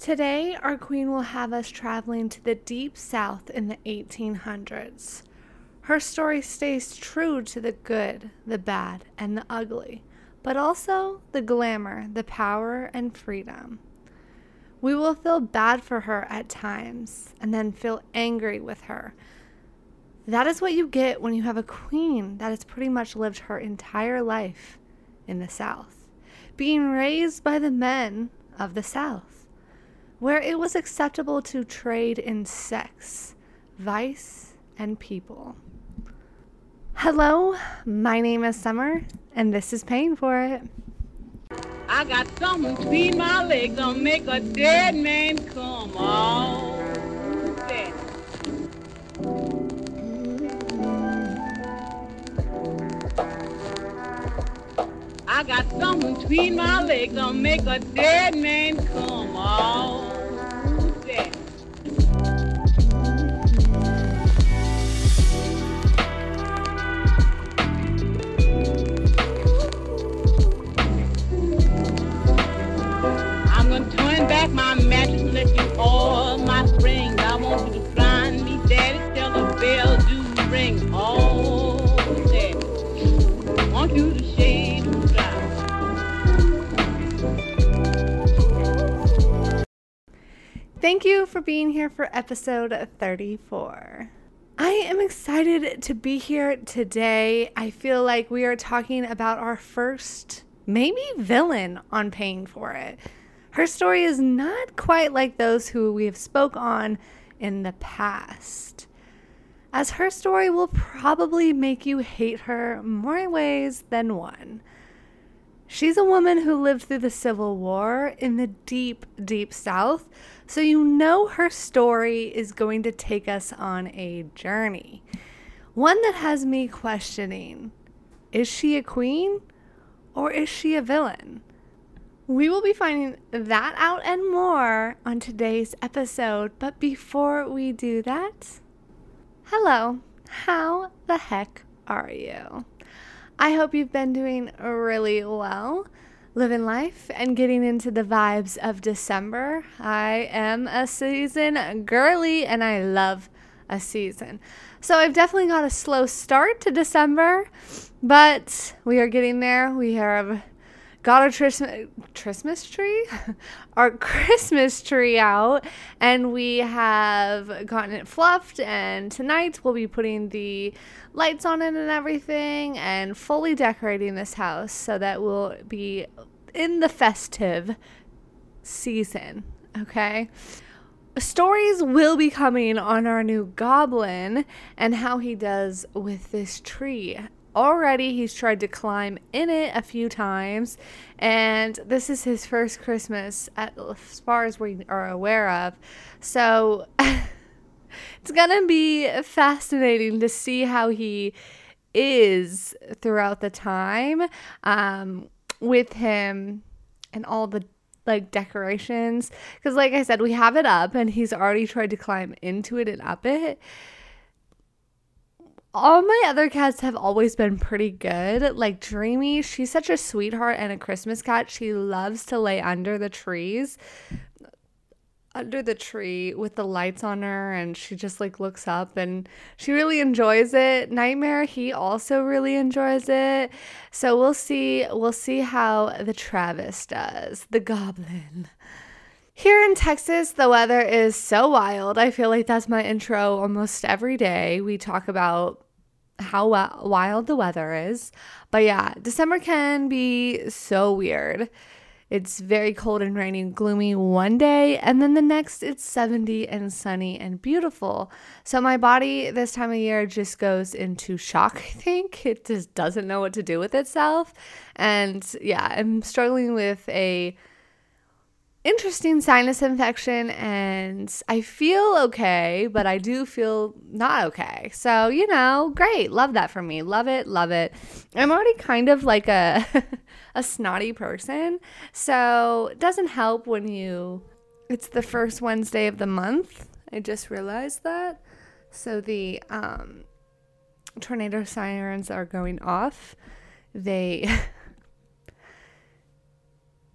Today, our queen will have us traveling to the deep south in the 1800s. Her story stays true to the good, the bad, and the ugly, but also the glamour, the power, and freedom. We will feel bad for her at times and then feel angry with her. That is what you get when you have a queen that has pretty much lived her entire life in the South, being raised by the men of the South, where it was acceptable to trade in sex, vice, and people. Hello, my name is Summer, and this is Paying for It. I got something between my legs gonna make a dead man come on. I got something between my legs gonna make a dead man come on. I'm gonna turn back my mattress and let you all my Thank you for being here for episode 34. I am excited to be here today. I feel like we are talking about our first, maybe villain on Paying for It. Her story is not quite like those who we have spoke on in the past. As her story will probably make you hate her more ways than one. She's a woman who lived through the Civil War in the deep, deep South, so you know her story is going to take us on a journey. One that has me questioning is she a queen or is she a villain? We will be finding that out and more on today's episode, but before we do that, hello, how the heck are you? I hope you've been doing really well, living life and getting into the vibes of December. I am a season girly and I love a season. So I've definitely got a slow start to December, but we are getting there. We have got our Christmas tree, our Christmas tree out, and we have gotten it fluffed. And tonight we'll be putting the lights on it and everything, and fully decorating this house so that we'll be in the festive season. Okay. Stories will be coming on our new goblin and how he does with this tree already he's tried to climb in it a few times and this is his first christmas at, as far as we are aware of. So it's gonna be fascinating to see how he is throughout the time um, with him and all the like decorations. Because like i said we have it up and he's already tried to climb into it and up it all my other cats have always been pretty good. Like Dreamy, she's such a sweetheart and a Christmas cat. She loves to lay under the trees, under the tree with the lights on her, and she just like looks up and she really enjoys it. Nightmare, he also really enjoys it. So we'll see. We'll see how the Travis does, the goblin. Here in Texas, the weather is so wild. I feel like that's my intro almost every day. We talk about how wild the weather is. But yeah, December can be so weird. It's very cold and rainy and gloomy one day, and then the next it's 70 and sunny and beautiful. So my body this time of year just goes into shock, I think. It just doesn't know what to do with itself. And yeah, I'm struggling with a interesting sinus infection and I feel okay, but I do feel not okay. So, you know, great. Love that for me. Love it. Love it. I'm already kind of like a a snotty person. So, it doesn't help when you it's the first Wednesday of the month. I just realized that. So the um tornado sirens are going off. They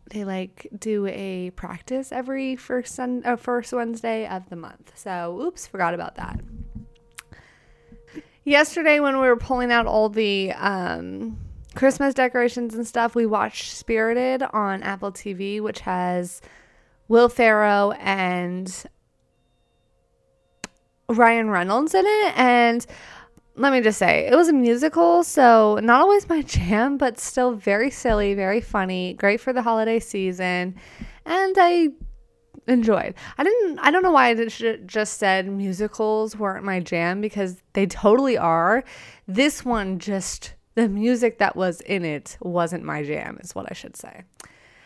they like do a practice every first sun uh, first Wednesday of the month. So, oops, forgot about that. Yesterday, when we were pulling out all the um, Christmas decorations and stuff, we watched Spirited on Apple TV, which has Will Ferrell and Ryan Reynolds in it. And let me just say, it was a musical, so not always my jam, but still very silly, very funny, great for the holiday season. And I enjoyed. I didn't I don't know why I just said musicals weren't my jam because they totally are. This one just the music that was in it wasn't my jam is what I should say.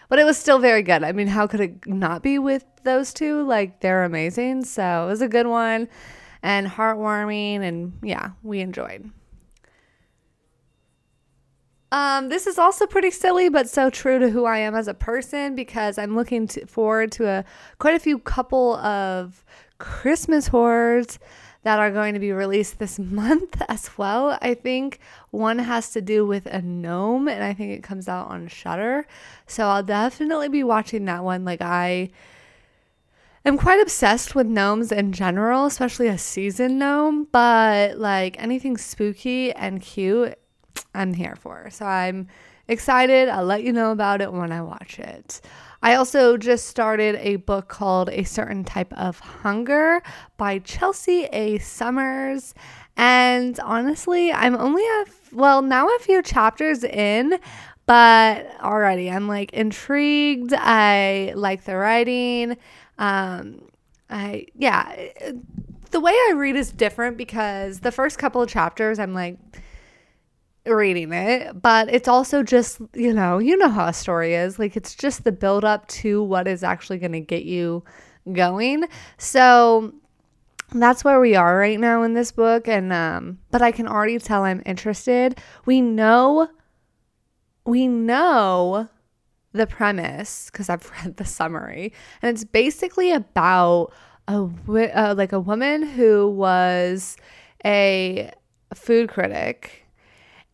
But it was still very good. I mean, how could it not be with those two? Like they're amazing. So, it was a good one and heartwarming and yeah, we enjoyed. Um, this is also pretty silly, but so true to who I am as a person because I'm looking to, forward to a quite a few couple of Christmas horrors that are going to be released this month as well. I think one has to do with a gnome, and I think it comes out on Shudder. So I'll definitely be watching that one. Like I am quite obsessed with gnomes in general, especially a seasoned gnome. But like anything spooky and cute I'm here for. So I'm excited. I'll let you know about it when I watch it. I also just started a book called A Certain Type of Hunger by Chelsea A. Summers. And honestly, I'm only a, well, now a few chapters in, but already I'm like intrigued. I like the writing. Um, I, yeah, the way I read is different because the first couple of chapters, I'm like, reading it, but it's also just, you know, you know how a story is. Like it's just the build up to what is actually going to get you going. So that's where we are right now in this book and um but I can already tell I'm interested. We know we know the premise because I've read the summary and it's basically about a uh, like a woman who was a food critic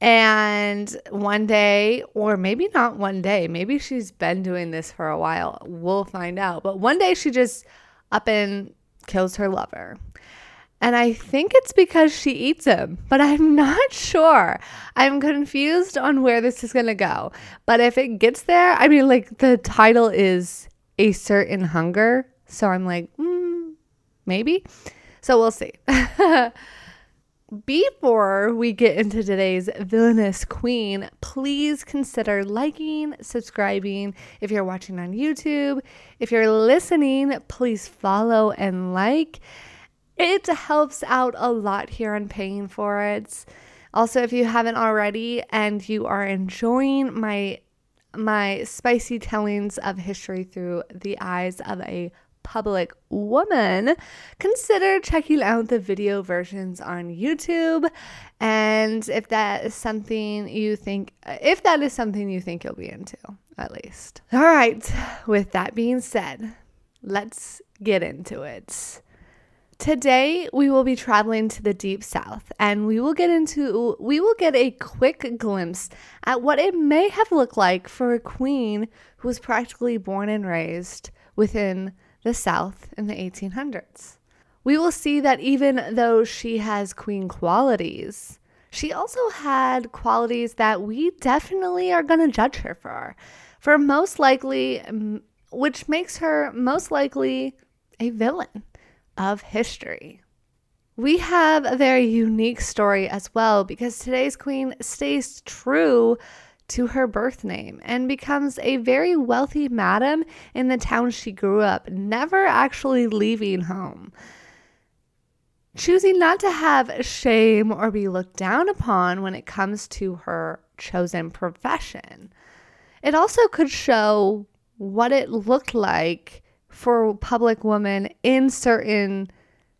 and one day, or maybe not one day, maybe she's been doing this for a while. We'll find out. But one day she just up and kills her lover. And I think it's because she eats him, but I'm not sure. I'm confused on where this is going to go. But if it gets there, I mean, like the title is A Certain Hunger. So I'm like, mm, maybe. So we'll see. Before we get into today's villainous queen, please consider liking, subscribing if you're watching on YouTube. If you're listening, please follow and like. It helps out a lot here on paying for it. Also, if you haven't already and you are enjoying my my spicy tellings of history through the eyes of a public woman, consider checking out the video versions on YouTube. And if that is something you think, if that is something you think you'll be into, at least. All right, with that being said, let's get into it. Today we will be traveling to the deep south and we will get into we will get a quick glimpse at what it may have looked like for a queen who was practically born and raised within the South in the 1800s. We will see that even though she has queen qualities, she also had qualities that we definitely are going to judge her for. For most likely, which makes her most likely a villain of history. We have a very unique story as well because today's queen stays true to her birth name and becomes a very wealthy madam in the town she grew up, never actually leaving home. Choosing not to have shame or be looked down upon when it comes to her chosen profession. It also could show what it looked like for public women in certain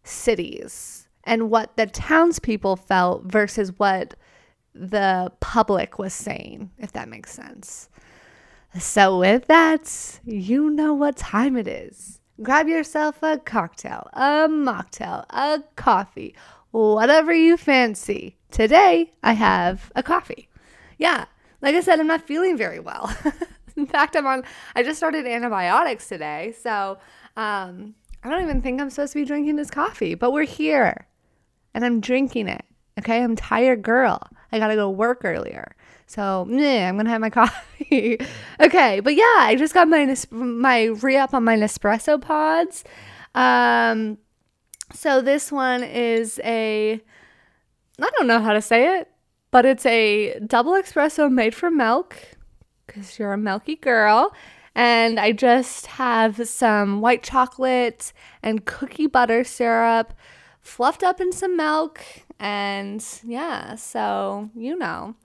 cities and what the townspeople felt versus what the public was saying, if that makes sense. So, with that, you know what time it is. Grab yourself a cocktail, a mocktail, a coffee, whatever you fancy. Today, I have a coffee. Yeah, like I said, I'm not feeling very well. In fact, I'm on, I just started antibiotics today. So um, I don't even think I'm supposed to be drinking this coffee, but we're here and I'm drinking it. Okay. I'm tired girl. I got to go work earlier. So meh, I'm to have my coffee. okay. But yeah, I just got my, my re up on my Nespresso pods. Um, so this one is a, I don't know how to say it, but it's a double espresso made from milk because you're a milky girl. And I just have some white chocolate and cookie butter syrup fluffed up in some milk. And yeah, so you know.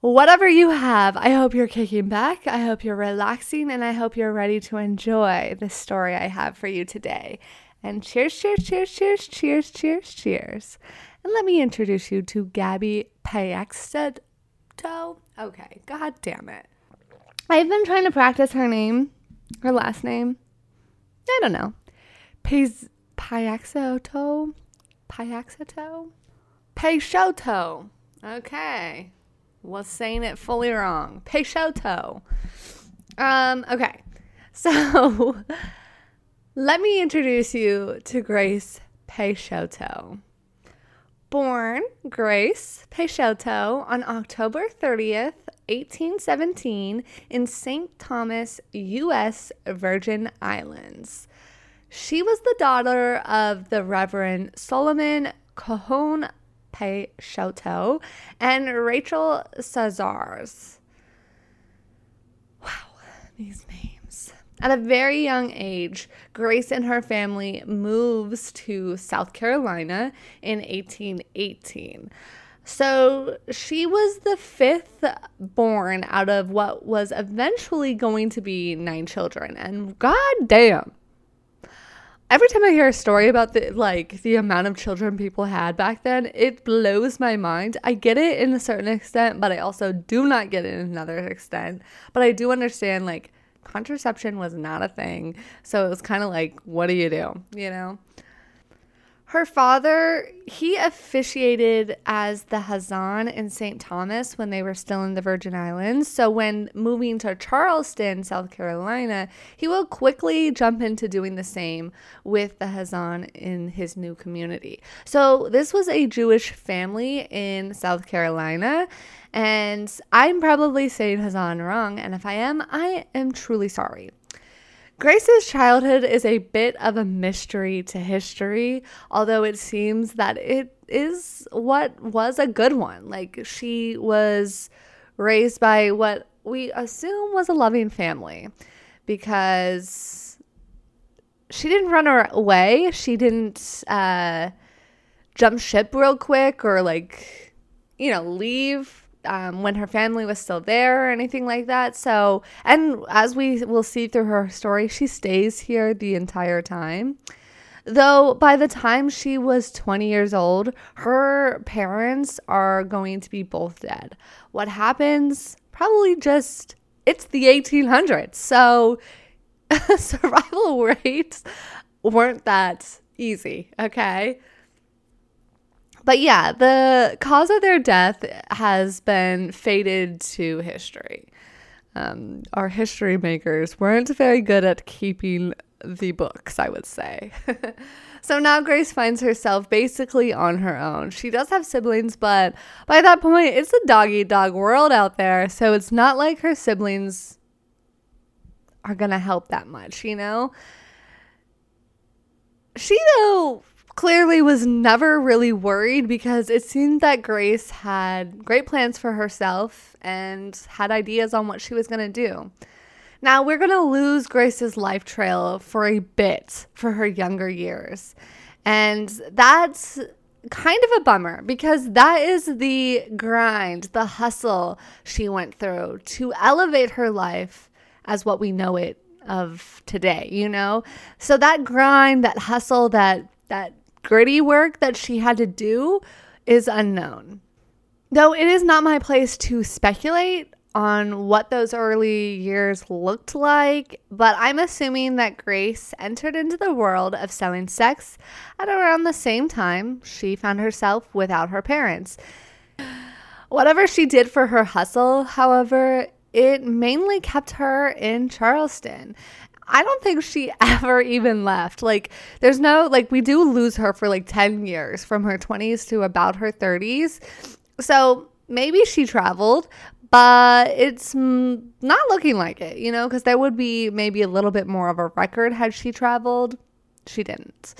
Whatever you have, I hope you're kicking back. I hope you're relaxing and I hope you're ready to enjoy the story I have for you today. And cheers, cheers, cheers, cheers, cheers, cheers, cheers. And let me introduce you to Gabby Okay, god damn it. I've been trying to practice her name, her last name. I don't know. Payz Payexoto? Payexoto? Peixotto. Okay. Was saying it fully wrong. Peixotto. Um, okay. So let me introduce you to Grace Peixotto. Born Grace Peixotto on October 30th, 1817, in St. Thomas, U.S. Virgin Islands. She was the daughter of the Reverend Solomon Cajon Peixotto and Rachel Seixas. Wow, these names. At a very young age, Grace and her family moves to South Carolina in 1818. So she was the fifth born out of what was eventually going to be nine children. And god damn. Every time I hear a story about the like the amount of children people had back then, it blows my mind. I get it in a certain extent, but I also do not get it in another extent. But I do understand like contraception was not a thing. So it was kind of like, what do you do? You know? Her father, he officiated as the Hazan in St. Thomas when they were still in the Virgin Islands. So when moving to Charleston, South Carolina, he will quickly jump into doing the same with the Hazan in his new community. So this was a Jewish family in South Carolina. And I'm probably saying Hazan wrong. And if I am, I am truly sorry. Grace's childhood is a bit of a mystery to history, although it seems that it is what was a good one. Like she was raised by what we assume was a loving family because she didn't run away. She didn't uh, jump ship real quick or like, you know, leave um, when her family was still there or anything like that. So, and as we will see through her story, she stays here the entire time. Though by the time she was 20 years old, her parents are going to be both dead. What happens? Probably just it's the 1800s. So survival rates weren't that easy, okay? But yeah, the cause of their death has been faded to history. Um, our history makers weren't very good at keeping the books, I would say. so now Grace finds herself basically on her own. She does have siblings, but by that point, it's a dog eat dog world out there. So it's not like her siblings are going to help that much, you know? She, though, clearly was never really worried because it seemed that Grace had great plans for herself and had ideas on what she was going to do. Now, we're going to lose Grace's life trail for a bit for her younger years. And that's kind of a bummer because that is the grind, the hustle she went through to elevate her life as what we know it of today, you know? So that grind, that hustle, that that gritty work that she had to do is unknown. Though it is not my place to speculate on what those early years looked like, but I'm assuming that Grace entered into the world of selling sex at around the same time she found herself without her parents. Whatever she did for her hustle, however, it mainly kept her in Charleston. I don't think she ever even left. Like, there's no, like, we do lose her for like 10 years from her 20s to about her 30s. So maybe she traveled, but it's not looking like it, you know, because there would be maybe a little bit more of a record had she traveled. She didn't.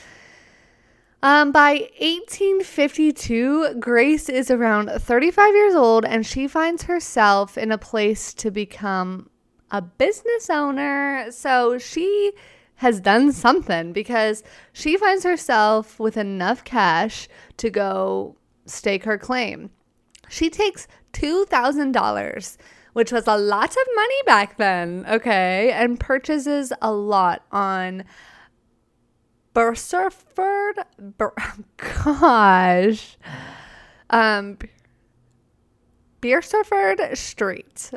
Um, by 1852, Grace is around 35 years old and she finds herself in a place to become a business owner. So she has done something because she finds herself with enough cash to go stake her claim. She takes $2,000, which was a lot of money back then, okay, and purchases a lot on Bursarford, Bur- gosh, um, Street.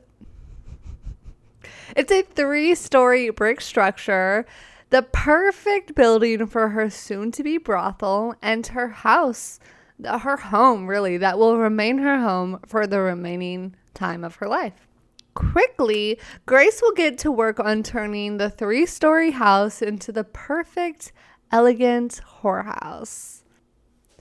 It's a three story brick structure, the perfect building for her soon to be brothel and her house, uh, her home, really, that will remain her home for the remaining time of her life. Quickly, Grace will get to work on turning the three story house into the perfect elegant whorehouse.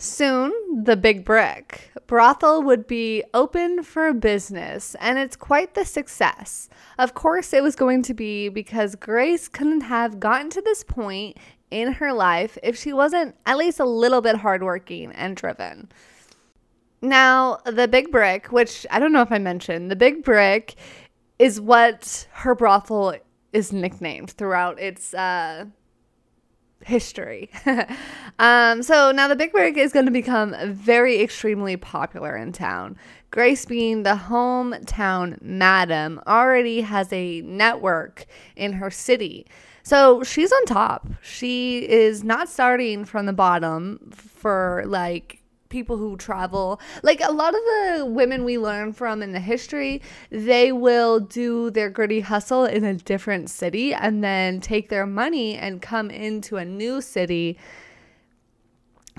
Soon, the Big Brick brothel would be open for business, and it's quite the success. Of course, it was going to be because Grace couldn't have gotten to this point in her life if she wasn't at least a little bit hardworking and driven. Now, the Big Brick, which I don't know if I mentioned, the Big Brick is what her brothel is nicknamed throughout its uh, history. um, so now the Big Brick is going to become very extremely popular in town. Grace, being the hometown madam, already has a network in her city. So she's on top. She is not starting from the bottom for like people who travel. Like a lot of the women we learn from in the history, they will do their gritty hustle in a different city and then take their money and come into a new city.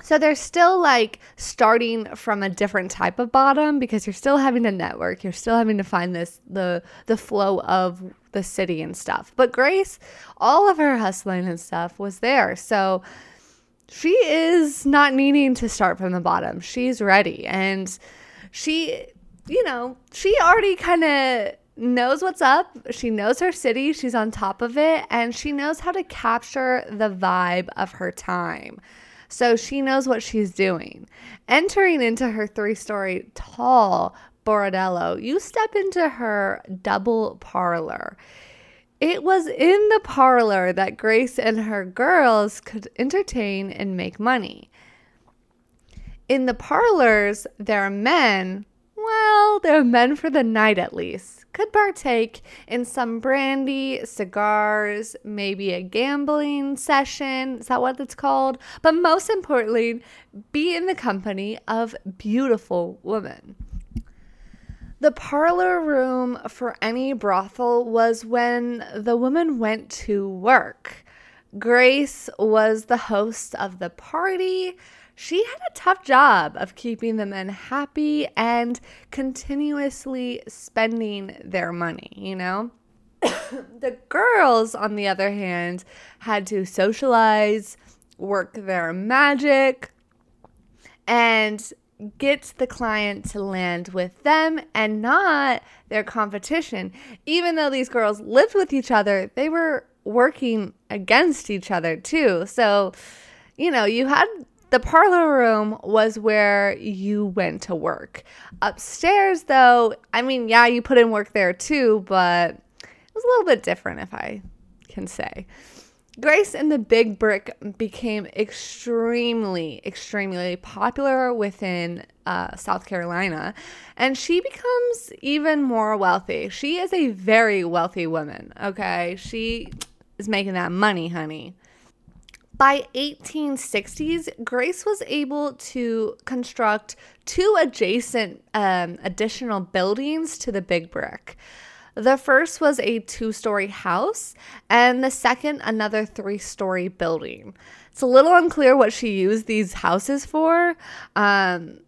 So they're still like starting from a different type of bottom because you're still having to network. You're still having to find this the the flow of the city and stuff. But Grace, all of her hustling and stuff was there. So she is not needing to start from the bottom. She's ready. And she, you know, she already kind of knows what's up. She knows her city. She's on top of it. And she knows how to capture the vibe of her time. So she knows what she's doing. Entering into her three story tall bordello, you step into her double parlor. It was in the parlor that Grace and her girls could entertain and make money. In the parlors, their men, well, their men for the night at least, could partake in some brandy, cigars, maybe a gambling session. Is that what it's called? But most importantly, be in the company of beautiful women. The parlor room for any brothel was when the woman went to work. Grace was the host of the party. She had a tough job of keeping the men happy and continuously spending their money, you know? the girls, on the other hand, had to socialize, work their magic, and gets the client to land with them and not their competition. Even though these girls lived with each other, they were working against each other too. So, you know, you had the parlor room was where you went to work. Upstairs, though, I mean, yeah, you put in work there too, but it was a little bit different, if I can say. Grace and the Big Brick became extremely, extremely popular within uh, South Carolina, and she becomes even more wealthy. She is a very wealthy woman, okay? She is making that money, honey. By 1860s, Grace was able to construct two adjacent um, additional buildings to the Big Brick. The first was a two story house, and the second, another three story building. It's a little unclear what she used these houses for. Um,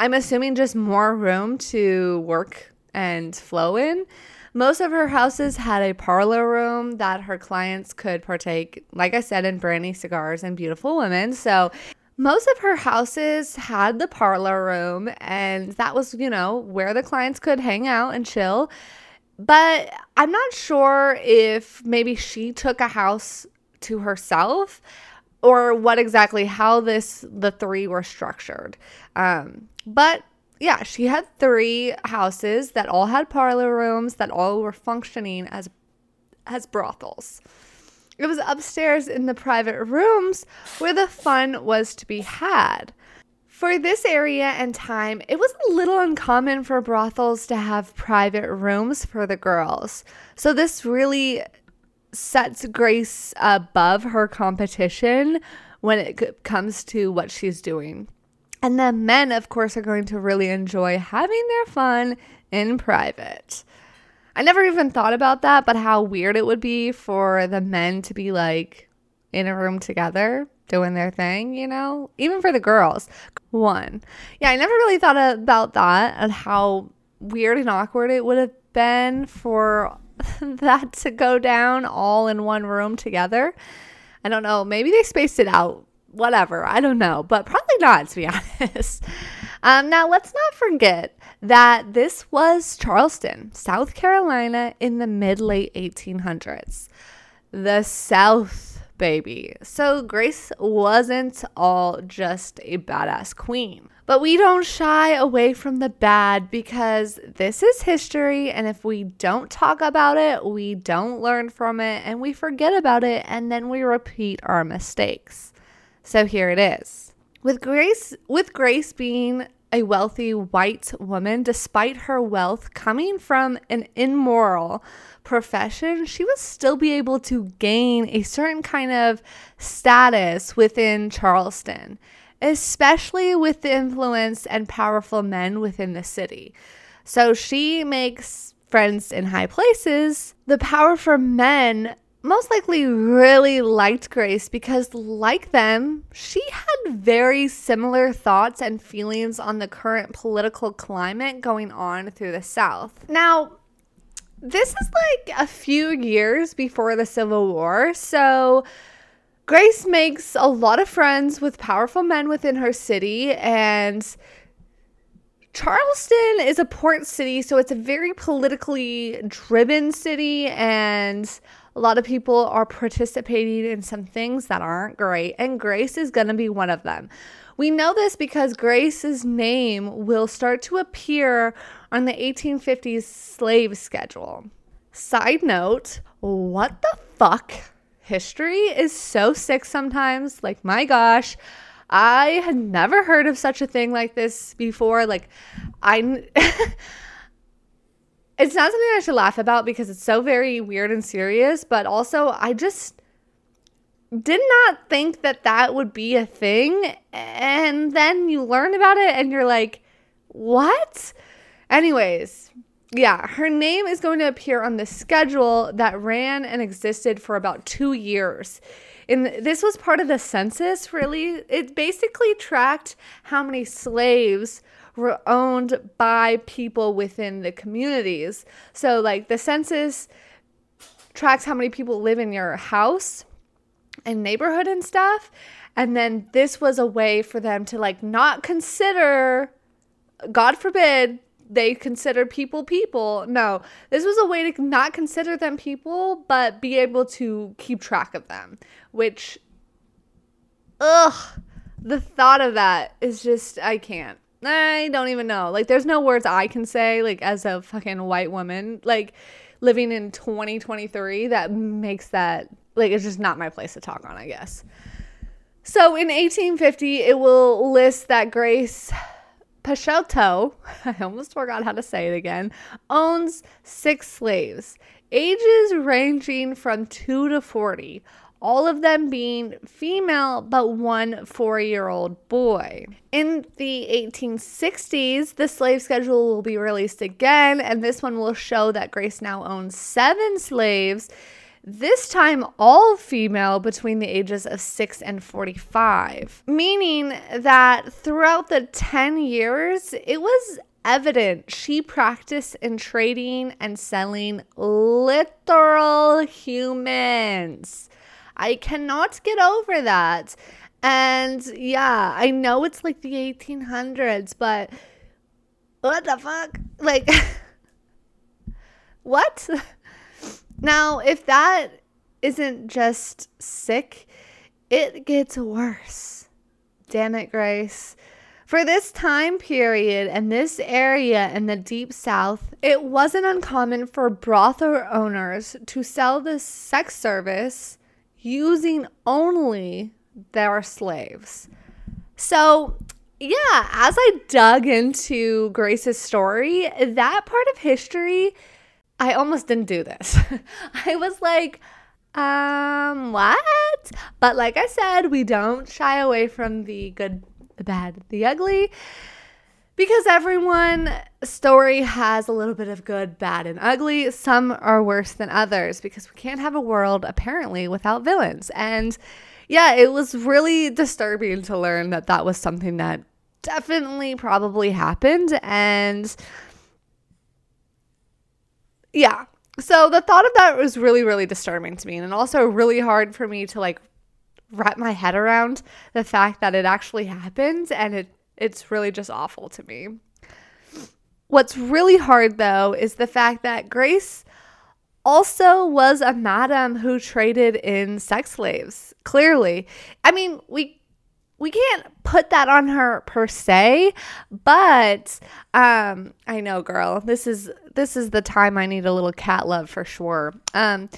I'm assuming just more room to work and flow in. Most of her houses had a parlor room that her clients could partake, like I said, in brandy cigars and beautiful women. So most of her houses had the parlor room, and that was, you know, where the clients could hang out and chill. But I'm not sure if maybe she took a house to herself or what exactly how this the three were structured. Um, but yeah, she had three houses that all had parlor rooms that all were functioning as as brothels. It was upstairs in the private rooms where the fun was to be had. For this area and time, it was a little uncommon for brothels to have private rooms for the girls. So this really sets Grace above her competition when it comes to what she's doing. And the men, of course, are going to really enjoy having their fun in private. I never even thought about that, but how weird it would be for the men to be like in a room together doing their thing, you know? Even for the girls. One. Yeah, I never really thought about that and how weird and awkward it would have been for that to go down all in one room together. I don't know. Maybe they spaced it out. Whatever. I don't know. But probably not, to be honest. Um, now, let's not forget that this was Charleston, South Carolina, in the mid late 1800s. The South, baby. So Grace wasn't all just a badass queen. But we don't shy away from the bad because this is history, and if we don't talk about it, we don't learn from it, and we forget about it, and then we repeat our mistakes. So here it is. With Grace, with Grace being a wealthy white woman, despite her wealth coming from an immoral profession, she would still be able to gain a certain kind of status within Charleston especially with the influence and powerful men within the city. So she makes friends in high places. The powerful men most likely really liked Grace because, like them, she had very similar thoughts and feelings on the current political climate going on through the South. Now, this is like a few years before the Civil War, so Grace makes a lot of friends with powerful men within her city, and Charleston is a port city, so it's a very politically driven city, and a lot of people are participating in some things that aren't great, and Grace is going to be one of them. We know this because Grace's name will start to appear on the 1850s slave schedule. Side note, what the fuck history is so sick sometimes. Like, my gosh, I had never heard of such a thing like this before. Like, I. it's not something I should laugh about because it's so very weird and serious, but also I just did not think that that would be a thing. And then you learn about it and you're like, what? Anyways, yeah, her name is going to appear on the schedule that ran and existed for about two years. And this was part of the census, really. It basically tracked how many slaves were owned by people within the communities. So, like, the census tracks how many people live in your house and neighborhood and stuff. And then this was a way for them to, like, not consider, God forbid, they consider people people. No, this was a way to not consider them people, but be able to keep track of them, which, ugh, the thought of that is just, I can't. I don't even know. Like, there's no words I can say, like, as a fucking white woman, like, living in 2023 that makes that, like, it's just not my place to talk on, I guess. So in 1850, it will list that Grace Pachelto, I almost forgot how to say it again, owns six slaves, ages ranging from 2 to 40, all of them being female, but one four year old boy. In the 1860s, the slave schedule will be released again, and this one will show that Grace now owns seven slaves this time all female between the ages of 6 and 45, meaning that throughout the 10 years, it was evident she practiced in trading and selling literal humans. I cannot get over that. And yeah, I know it's like the 1800s, but what the fuck? Like, what? Now, if that isn't just sick, it gets worse. Damn it, Grace. For this time period and this area in the deep south, it wasn't uncommon for brothel owners to sell the sex service using only their slaves. So, yeah, as I dug into Grace's story, that part of history, I almost didn't do this. I was like, um, what? But like I said, we don't shy away from the good, the bad, the ugly. Because everyone story has a little bit of good, bad, and ugly. Some are worse than others because we can't have a world apparently without villains. And yeah, it was really disturbing to learn that that was something that definitely probably happened. And yeah, so the thought of that was really, really disturbing to me. And also really hard for me to like wrap my head around the fact that it actually happened and it it's really just awful to me. What's really hard though is the fact that Grace also was a madam who traded in sex slaves. Clearly. I mean, we we can't put that on her per se, but um I know girl, this is this is the time I need a little cat love for sure. Um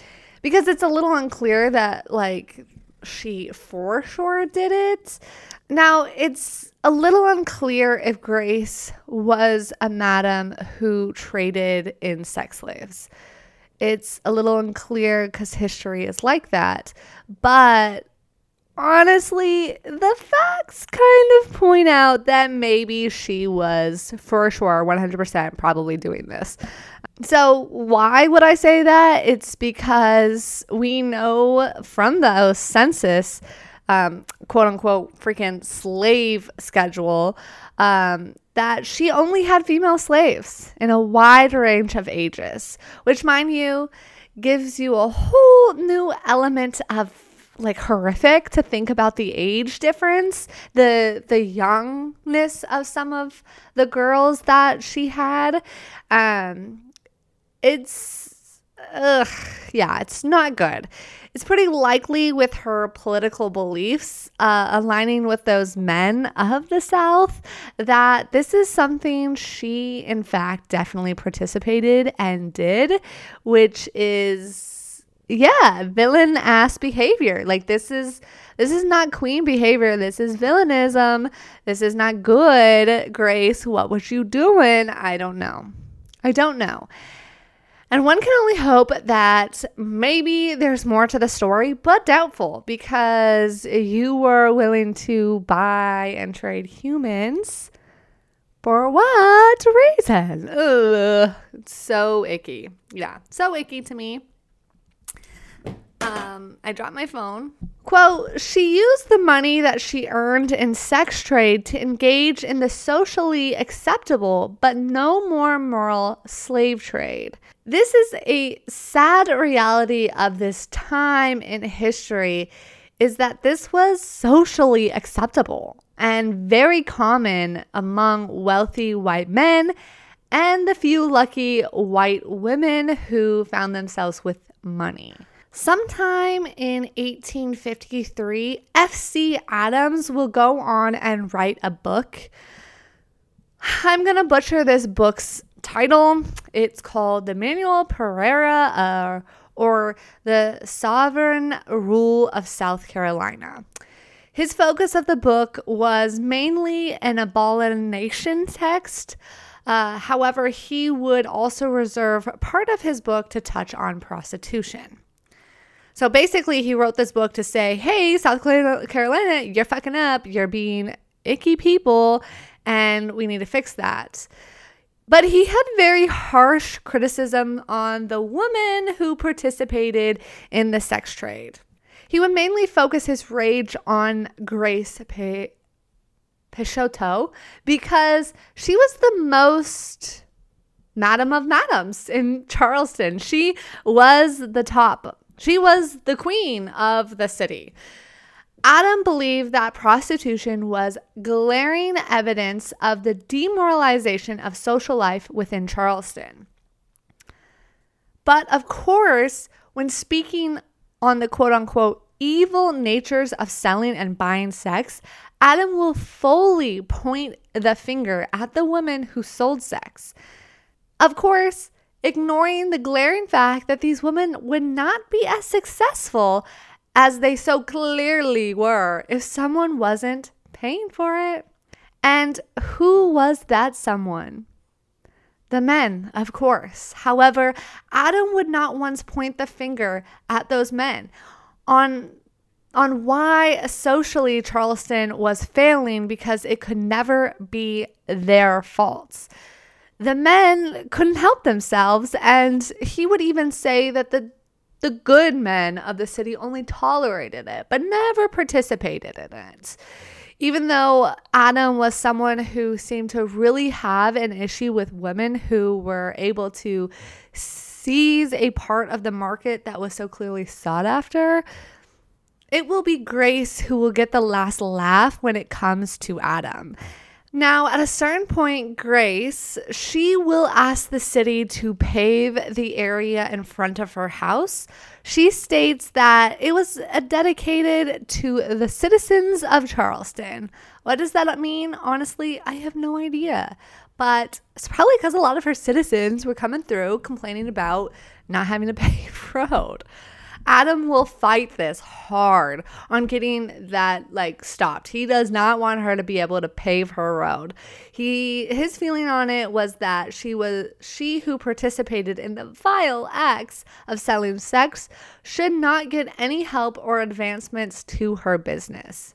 because it's a little unclear that like she for sure did it. Now, it's a little unclear if Grace was a madam who traded in sex slaves. It's a little unclear because history is like that. But honestly, the facts kind of point out that maybe she was for sure 100% probably doing this. So, why would I say that? It's because we know from the census um, quote unquote freaking slave schedule um, that she only had female slaves in a wide range of ages, which, mind you, gives you a whole new element of like horrific to think about the age difference the the youngness of some of the girls that she had. Um it's ugh yeah it's not good. It's pretty likely with her political beliefs uh, aligning with those men of the South that this is something she, in fact, definitely participated and did, which is, yeah, villain ass behavior. Like, this is. This is not queen behavior. This is villainism. This is not good. Grace, what was you doing? I don't know. I don't know. And one can only hope that maybe there's more to the story, but doubtful because you were willing to buy and trade humans. For what reason? Ugh, so icky. Yeah, so icky to me. Um, I dropped my phone. Quote, she used the money that she earned in sex trade to engage in the socially acceptable but no more moral slave trade. This is a sad reality of this time in history is that this was socially acceptable and very common among wealthy white men and the few lucky white women who found themselves with money. Sometime in 1853, F.C. Adams will go on and write a book. I'm going to butcher this book's title. It's called the Manuel Pereira uh, or the Sovereign Rule of South Carolina. His focus of the book was mainly an abomination text. Uh, however, he would also reserve part of his book to touch on prostitution. So basically, he wrote this book to say, hey, South Carolina, you're fucking up. You're being icky people, and we need to fix that. But he had very harsh criticism on the woman who participated in the sex trade. He would mainly focus his rage on Grace Pe- Peixotto because she was the most madam of madams in Charleston. She was the top, she was the queen of the city. Adam believed that prostitution was glaring evidence of the demoralization of social life within Charleston. But of course, when speaking on the quote unquote evil natures of selling and buying sex, Adam will fully point the finger at the women who sold sex. Of course, ignoring the glaring fact that these women would not be as successful as they so clearly were if someone wasn't paying for it. And who was that someone? The men, of course. However, Adam would not once point the finger at those men on on why socially Charleston was failing because it could never be their faults. The men couldn't help themselves, and he would even say that the the good men of the city only tolerated it, but never participated in it. Even though Adam was someone who seemed to really have an issue with women who were able to seize a part of the market that was so clearly sought after, it will be Grace who will get the last laugh when it comes to Adam. Now, at a certain point, Grace, she will ask the city to pave the area in front of her house. She states that it was uh, dedicated to the citizens of Charleston. What does that mean? Honestly, I have no idea. But it's probably because a lot of her citizens were coming through complaining about not having a paved road. Adam will fight this hard on getting that like stopped. He does not want her to be able to pave her road. He his feeling on it was that she was she who participated in the vile acts of selling sex should not get any help or advancements to her business.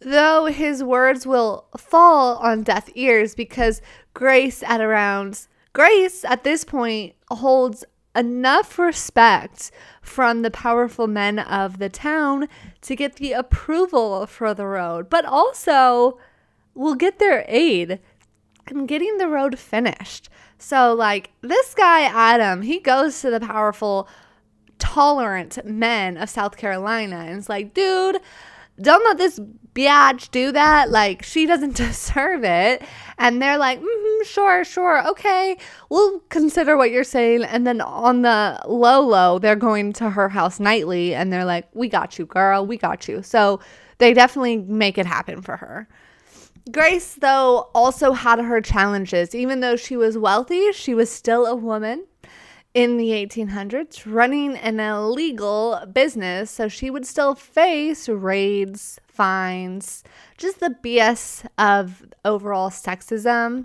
Though his words will fall on deaf ears because Grace at around Grace at this point holds enough respect from the powerful men of the town to get the approval for the road, but also will get their aid in getting the road finished. So, like, this guy, Adam, he goes to the powerful, tolerant men of South Carolina and it's like, dude, don't let this biatch do that. Like, she doesn't deserve it. And they're like, mm-hmm, sure, sure, okay, we'll consider what you're saying. And then on the low, low, they're going to her house nightly and they're like, we got you, girl, we got you. So they definitely make it happen for her. Grace, though, also had her challenges. Even though she was wealthy, she was still a woman in the 1800s running an illegal business, so she would still face raids, fines, just the BS of overall sexism.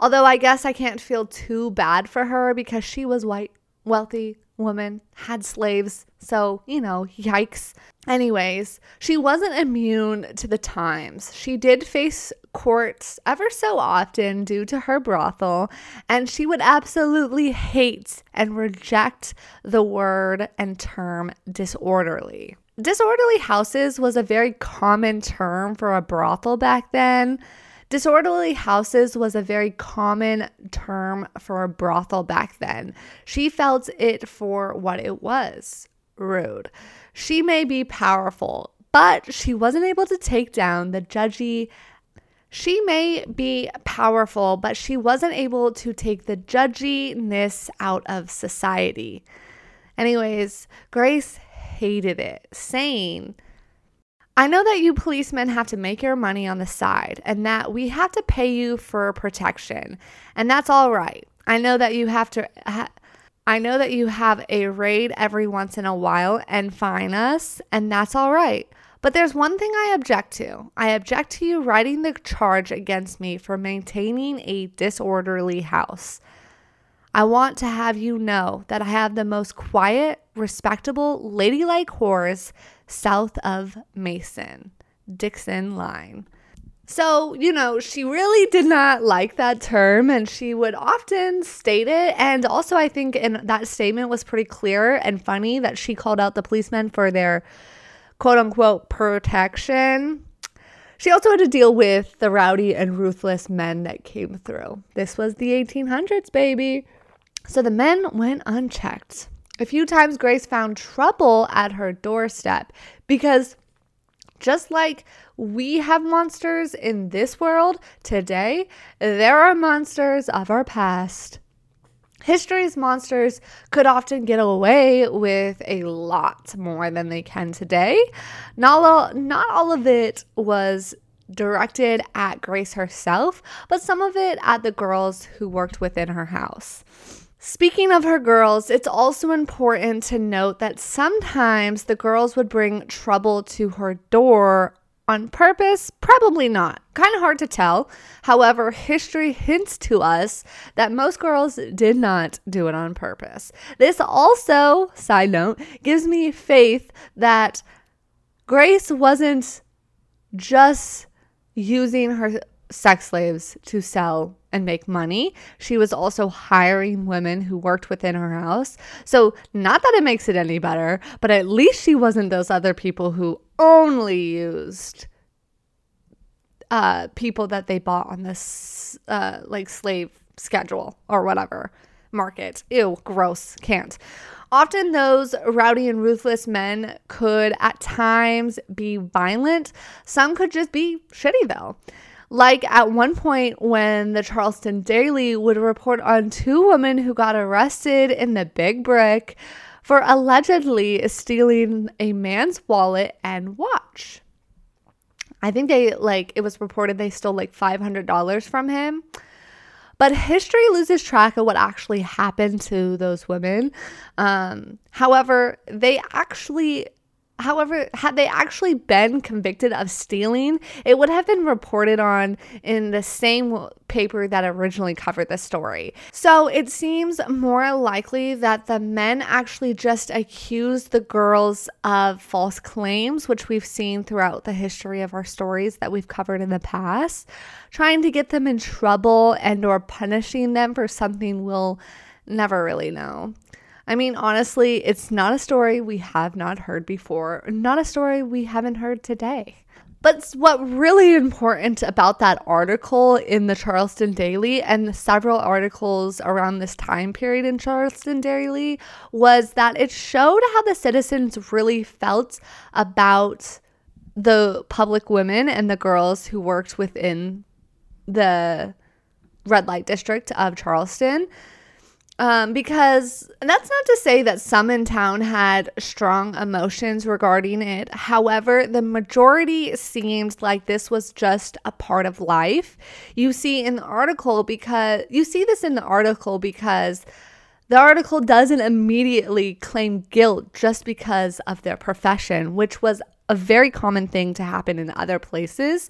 Although I guess I can't feel too bad for her because she was white, wealthy, woman, had slaves. So, you know, yikes. Anyways, she wasn't immune to the times. She did face courts ever so often due to her brothel, and she would absolutely hate and reject the word and term disorderly. Disorderly houses was a very common term for a brothel back then. Disorderly houses was a very common term for a brothel back then. She felt it for what it was rude. She may be powerful, but she wasn't able to take down the judgy. She may be powerful, but she wasn't able to take the judginess out of society. Anyways, Grace hated it, saying, I know that you policemen have to make your money on the side and that we have to pay you for protection, and that's all right. I know that you have to. Ha- I know that you have a raid every once in a while and fine us, and that's all right. But there's one thing I object to. I object to you writing the charge against me for maintaining a disorderly house. I want to have you know that I have the most quiet, respectable, ladylike whores south of Mason, Dixon line. So, you know, she really did not like that term and she would often state it. And also, I think in that statement was pretty clear and funny that she called out the policemen for their quote unquote protection. She also had to deal with the rowdy and ruthless men that came through. This was the 1800s, baby. So the men went unchecked. A few times, Grace found trouble at her doorstep because just like we have monsters in this world today, there are monsters of our past. History's monsters could often get away with a lot more than they can today. Not all, not all of it was directed at Grace herself, but some of it at the girls who worked within her house. Speaking of her girls, it's also important to note that sometimes the girls would bring trouble to her door on purpose? Probably not. Kind of hard to tell. However, history hints to us that most girls did not do it on purpose. This also, side note, gives me faith that Grace wasn't just using her sex slaves to sell and make money. She was also hiring women who worked within her house. So, not that it makes it any better, but at least she wasn't those other people who only used uh, people that they bought on this uh, like slave schedule or whatever market. Ew, gross. Can't. Often, those rowdy and ruthless men could at times be violent. Some could just be shitty, though. Like at one point when the Charleston Daily would report on two women who got arrested in the Big Brick for allegedly stealing a man's wallet and watch. I think they like it was reported they stole like $500 from him. But history loses track of what actually happened to those women. Um, however, they actually However, had they actually been convicted of stealing, it would have been reported on in the same paper that originally covered the story. So it seems more likely that the men actually just accused the girls of false claims, which we've seen throughout the history of our stories that we've covered in the past, trying to get them in trouble and or punishing them for something we'll never really know. I mean, honestly, it's not a story we have not heard before, not a story we haven't heard today. But what really important about that article in the Charleston Daily and several articles around this time period in Charleston Daily was that it showed how the citizens really felt about the public women and the girls who worked within the red light district of Charleston. Um, because that's not to say that some in town had strong emotions regarding it. However, the majority seemed like this was just a part of life. You see in the article because you see this in the article because the article doesn't immediately claim guilt just because of their profession, which was a very common thing to happen in other places.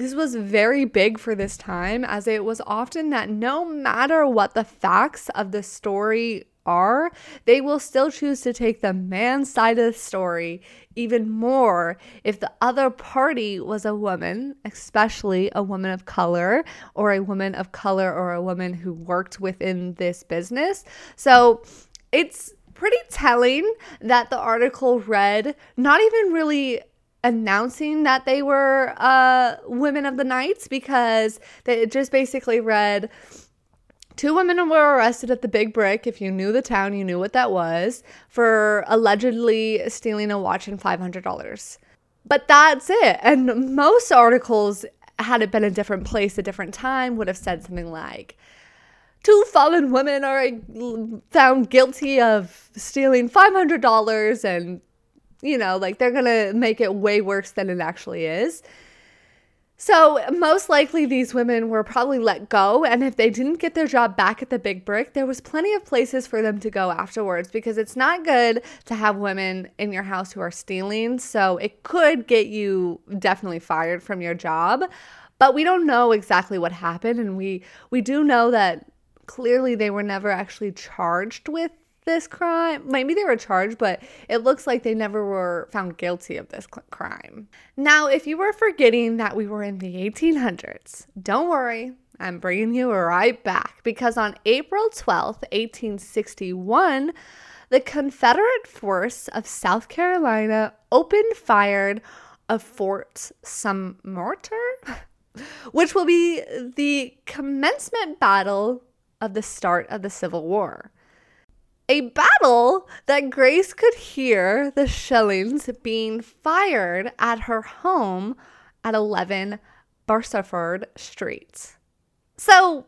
This was very big for this time, as it was often that no matter what the facts of the story are, they will still choose to take the man's side of the story even more if the other party was a woman, especially a woman of color or a woman of color or a woman who worked within this business. So it's pretty telling that the article read not even really announcing that they were uh, women of the nights because they just basically read two women were arrested at the Big Brick. If you knew the town, you knew what that was for allegedly stealing a watch and $500. But that's it. And most articles, had it been a different place, a different time, would have said something like, Two fallen women are found guilty of stealing $500 and you know, like they're going to make it way worse than it actually is. So, most likely, these women were probably let go. And if they didn't get their job back at the Big Brick, there was plenty of places for them to go afterwards because it's not good to have women in your house who are stealing. So, it could get you definitely fired from your job. But we don't know exactly what happened. And we, we do know that clearly they were never actually charged with this crime. Maybe they were charged, but it looks like they never were found guilty of this crime. Now, if you were forgetting that we were in the 1800s, don't worry. I'm bringing you right back because on April 12th, 1861, the Confederate force of South Carolina opened fire of Fort Sumter, which will be the commencement battle of the start of the Civil War. A battle that Grace could hear the shellings being fired at her home at 11 Beresford Street. So,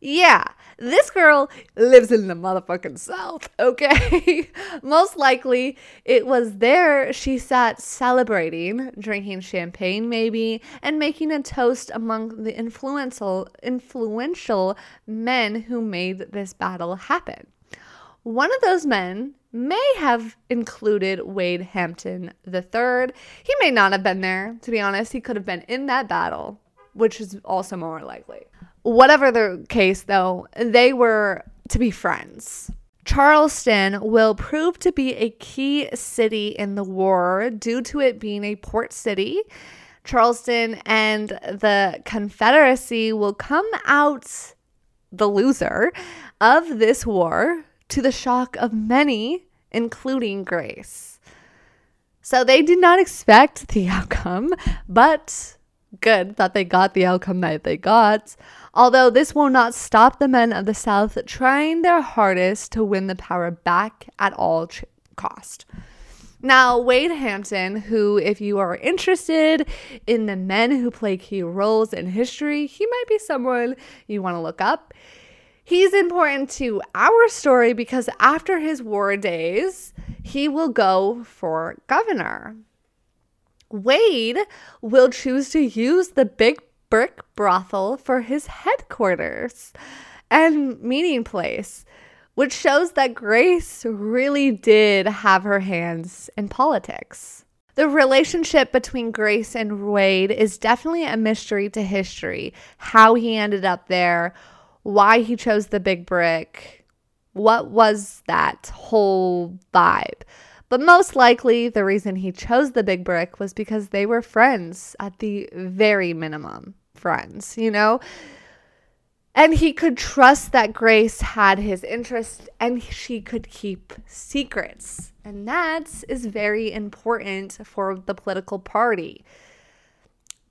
yeah, this girl lives in the motherfucking South, okay? Most likely it was there she sat celebrating, drinking champagne maybe, and making a toast among the influential influential men who made this battle happen. One of those men may have included Wade Hampton III. He may not have been there, to be honest. He could have been in that battle, which is also more likely. Whatever the case, though, they were to be friends. Charleston will prove to be a key city in the war due to it being a port city. Charleston and the Confederacy will come out the loser of this war to the shock of many, including Grace. So they did not expect the outcome, but good that they got the outcome that they got. Although this will not stop the men of the South trying their hardest to win the power back at all ch- cost. Now, Wade Hampton, who, if you are interested in the men who play key roles in history, he might be someone you want to look up. He's important to our story because after his war days, he will go for governor. Wade will choose to use the big brick brothel for his headquarters and meeting place, which shows that Grace really did have her hands in politics. The relationship between Grace and Wade is definitely a mystery to history. How he ended up there, why he chose the big brick, what was that whole vibe. But most likely, the reason he chose the big brick was because they were friends at the very minimum. Friends, you know? And he could trust that Grace had his interest and she could keep secrets. And that is very important for the political party.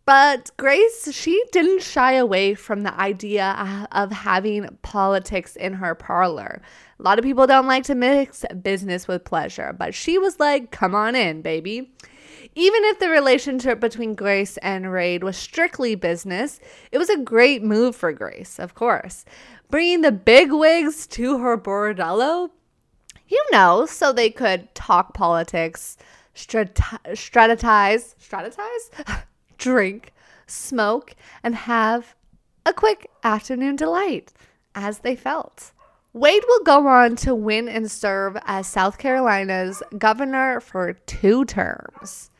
But Grace, she didn't shy away from the idea of having politics in her parlor. A lot of people don't like to mix business with pleasure, but she was like, come on in, baby. Even if the relationship between Grace and Wade was strictly business, it was a great move for Grace, of course. Bringing the big wigs to her bordello, you know, so they could talk politics, strat- strategize, strategize, drink, smoke, and have a quick afternoon delight as they felt. Wade will go on to win and serve as South Carolina's governor for two terms,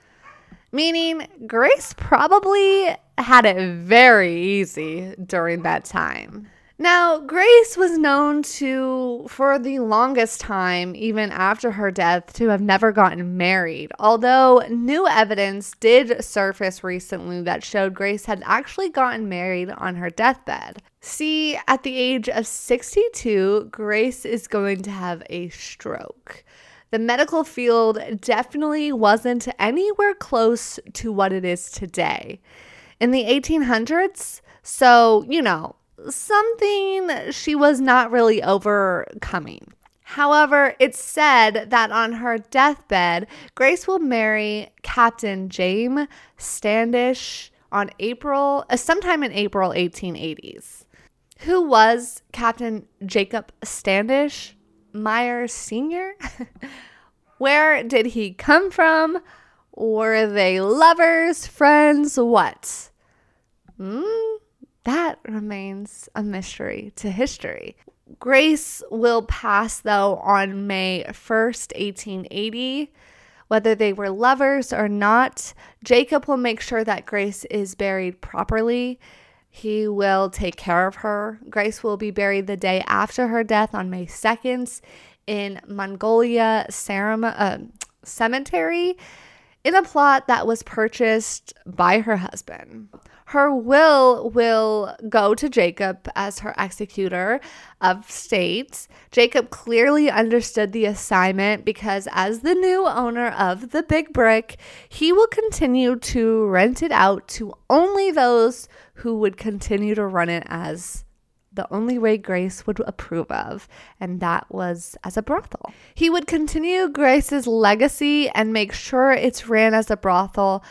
meaning Grace probably had it very easy during that time. Now, Grace was known to, for the longest time, even after her death, to have never gotten married. Although new evidence did surface recently that showed Grace had actually gotten married on her deathbed. See, at the age of 62, Grace is going to have a stroke. The medical field definitely wasn't anywhere close to what it is today. In the 1800s, so, you know, something she was not really overcoming. However, it's said that on her deathbed, Grace will marry Captain James Standish on April, uh, sometime in April 1880s. Who was Captain Jacob Standish? Meyer Sr.? Where did he come from? Were they lovers, friends, what? Hmm? That remains a mystery to history. Grace will pass, though, on May 1st, 1880. Whether they were lovers or not, Jacob will make sure that Grace is buried properly. He will take care of her. Grace will be buried the day after her death on May 2nd in Magnolia uh, Cemetery in a plot that was purchased by her husband. Her will will go to Jacob as her executor of states. Jacob clearly understood the assignment because, as the new owner of the Big Brick, he will continue to rent it out to only those who would continue to run it as the only way Grace would approve of, and that was as a brothel. He would continue Grace's legacy and make sure it's ran as a brothel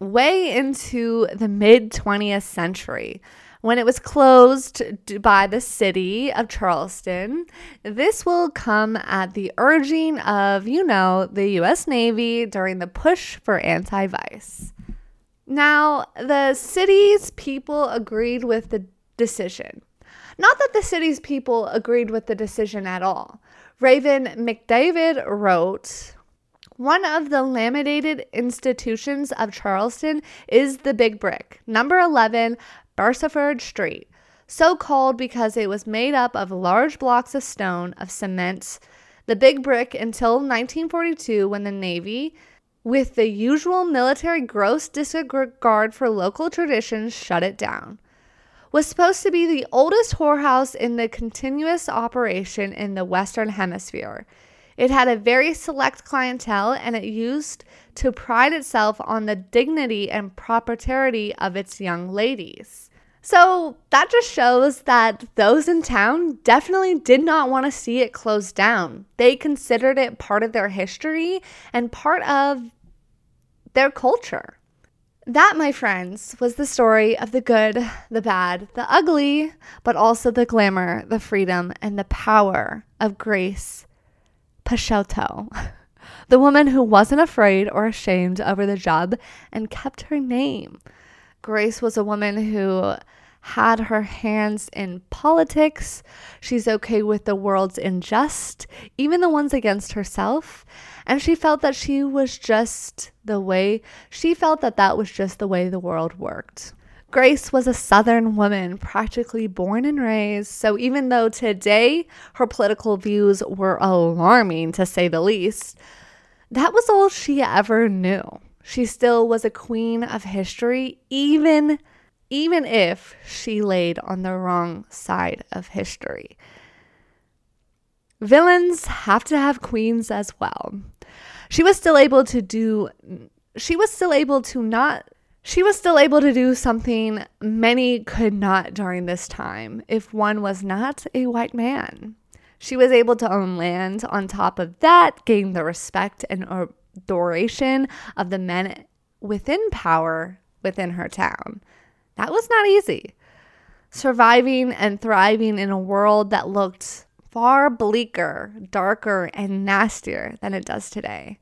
way into the mid 20th century. When it was closed by the city of Charleston, this will come at the urging of, you know, the US Navy during the push for anti vice. Now, the city's people agreed with the decision. Not that the city's people agreed with the decision at all. Raven McDavid wrote, one of the laminated institutions of Charleston is the Big Brick, number 11, Beresford Street, so called because it was made up of large blocks of stone of cement. The Big Brick until 1942 when the Navy, with the usual military gross disregard for local traditions, shut it down. Was supposed to be the oldest whorehouse in the continuous operation in the Western Hemisphere. It had a very select clientele and it used to pride itself on the dignity and propriety of its young ladies. So that just shows that those in town definitely did not want to see it closed down. They considered it part of their history and part of their culture. That, my friends, was the story of the good, the bad, the ugly, but also the glamour, the freedom, and the power of Grace Peixotto, the woman who wasn't afraid or ashamed over the job and kept her name. Grace was a woman who had her hands in politics. She's okay with the world's unjust, even the ones against herself. And she felt that she was just the way, she felt that that was just the way the world worked. Grace was a Southern woman, practically born and raised, so even though today her political views were alarming to say the least, that was all she ever knew. She still was a queen of history, even even if she laid on the wrong side of history. Villains have to have queens as well. She was still able to do she was still able to not she was still able to do something many could not during this time if one was not a white man. She was able to own land. On top of that, gain the respect and adoration of the men within power within her town. That was not easy. Surviving and thriving in a world that looked far bleaker, darker, and nastier than it does today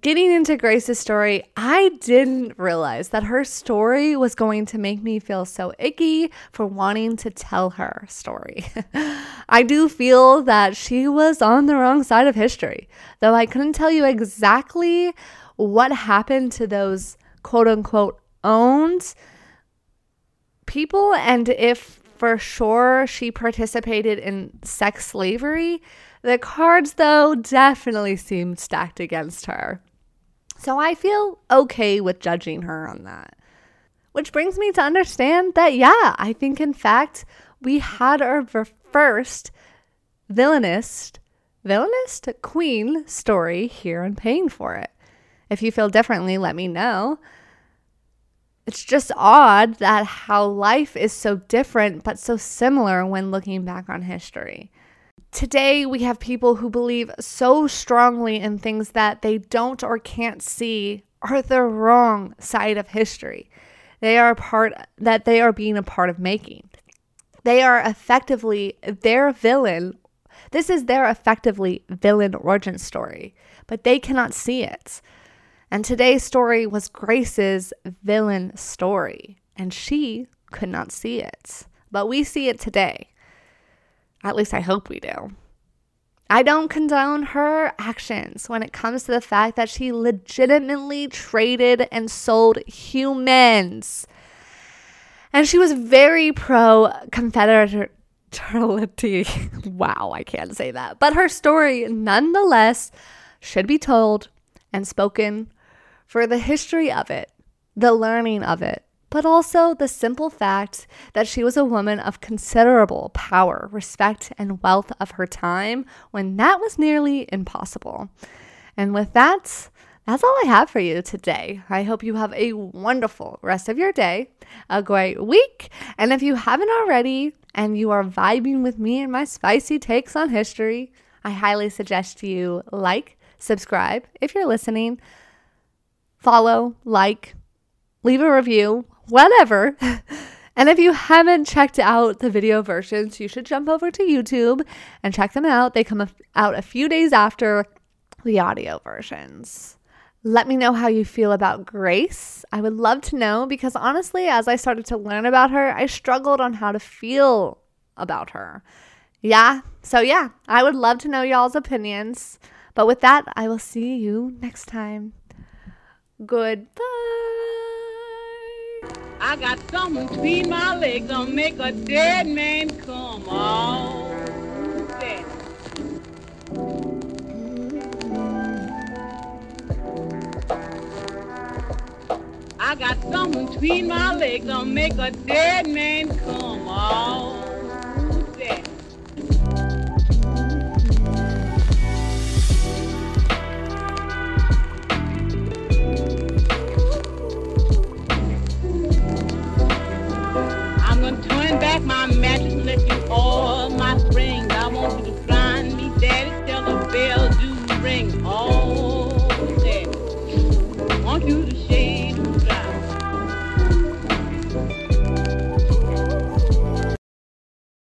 getting into Grace's story, I didn't realize that her story was going to make me feel so icky for wanting to tell her story. I do feel that she was on the wrong side of history, though I couldn't tell you exactly what happened to those quote unquote owned people and if for sure she participated in sex slavery. The cards, though, definitely seem stacked against her. So I feel okay with judging her on that. Which brings me to understand that, yeah, I think in fact we had our first villainist, villainist queen story here and paying for it. If you feel differently, let me know. It's just odd that how life is so different but so similar when looking back on history. Today, we have people who believe so strongly in things that they don't or can't see are the wrong side of history. They are a part that they are being a part of making. They are effectively their villain. This is their effectively villain origin story, but they cannot see it. And today's story was Grace's villain story, and she could not see it. But we see it today. At least I hope we do. I don't condone her actions when it comes to the fact that she legitimately traded and sold humans. And she was very pro Confederate wow, I can't say that. But her story, nonetheless, should be told and spoken for the history of it, the learning of it, but also the simple fact that she was a woman of considerable power, respect, and wealth of her time when that was nearly impossible. And with that, that's all I have for you today. I hope you have a wonderful rest of your day, a great week. And if you haven't already and you are vibing with me and my spicy takes on history, I highly suggest you like, subscribe if you're listening, follow, like, leave a review, whatever. And if you haven't checked out the video versions, you should jump over to YouTube and check them out. They come out a few days after the audio versions. Let me know how you feel about Grace. I would love to know because honestly, as I started to learn about her, I struggled on how to feel about her. Yeah, so yeah, I would love to know y'all's opinions. But with that, I will see you next time. Goodbye. I got something between my legs that'll make a dead man come. That. I got something between my legs that'll make a dead man come. Oh, my magic lifting all my friends.